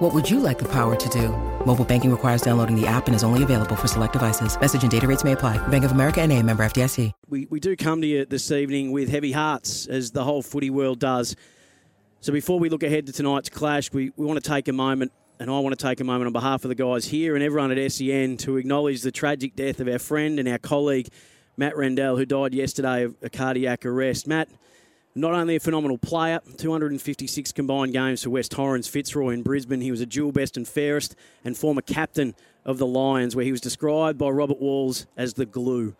What would you like the power to do? Mobile banking requires downloading the app and is only available for select devices. Message and data rates may apply. Bank of America and a member FDIC. We, we do come to you this evening with heavy hearts, as the whole footy world does. So before we look ahead to tonight's clash, we, we want to take a moment, and I want to take a moment on behalf of the guys here and everyone at SEN to acknowledge the tragic death of our friend and our colleague, Matt Rendell, who died yesterday of a cardiac arrest. Matt, not only a phenomenal player, 256 combined games for West Torrens Fitzroy in Brisbane, he was a dual best and fairest and former captain of the Lions, where he was described by Robert Walls as the glue.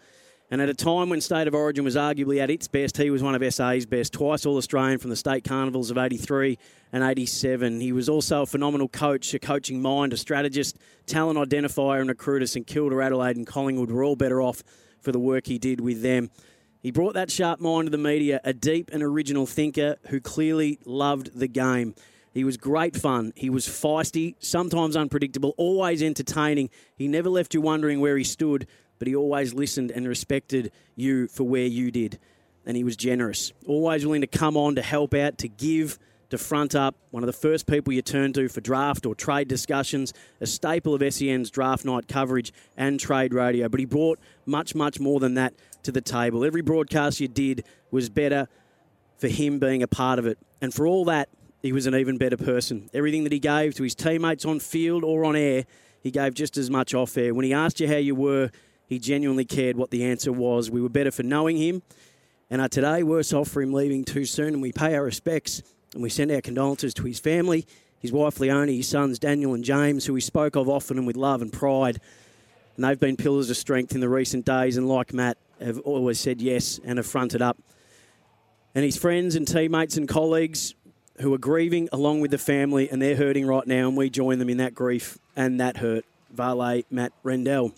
And at a time when State of Origin was arguably at its best, he was one of SA's best, twice All Australian from the state carnivals of 83 and 87. He was also a phenomenal coach, a coaching mind, a strategist, talent identifier, and recruiter. St Kilda, Adelaide, and Collingwood were all better off for the work he did with them. He brought that sharp mind to the media, a deep and original thinker who clearly loved the game. He was great fun. He was feisty, sometimes unpredictable, always entertaining. He never left you wondering where he stood, but he always listened and respected you for where you did. And he was generous, always willing to come on to help out, to give, to front up. One of the first people you turn to for draft or trade discussions, a staple of SEN's draft night coverage and trade radio. But he brought much, much more than that to the table. Every broadcast you did was better for him being a part of it. And for all that, he was an even better person. Everything that he gave to his teammates on field or on air, he gave just as much off air. When he asked you how you were, he genuinely cared what the answer was. We were better for knowing him and are today worse off for him leaving too soon. And we pay our respects and we send our condolences to his family, his wife Leonie, his sons Daniel and James, who we spoke of often and with love and pride. And they've been pillars of strength in the recent days, and like Matt, have always said yes and have fronted up. And his friends and teammates and colleagues who are grieving along with the family, and they're hurting right now, and we join them in that grief and that hurt. Vale Matt Rendell.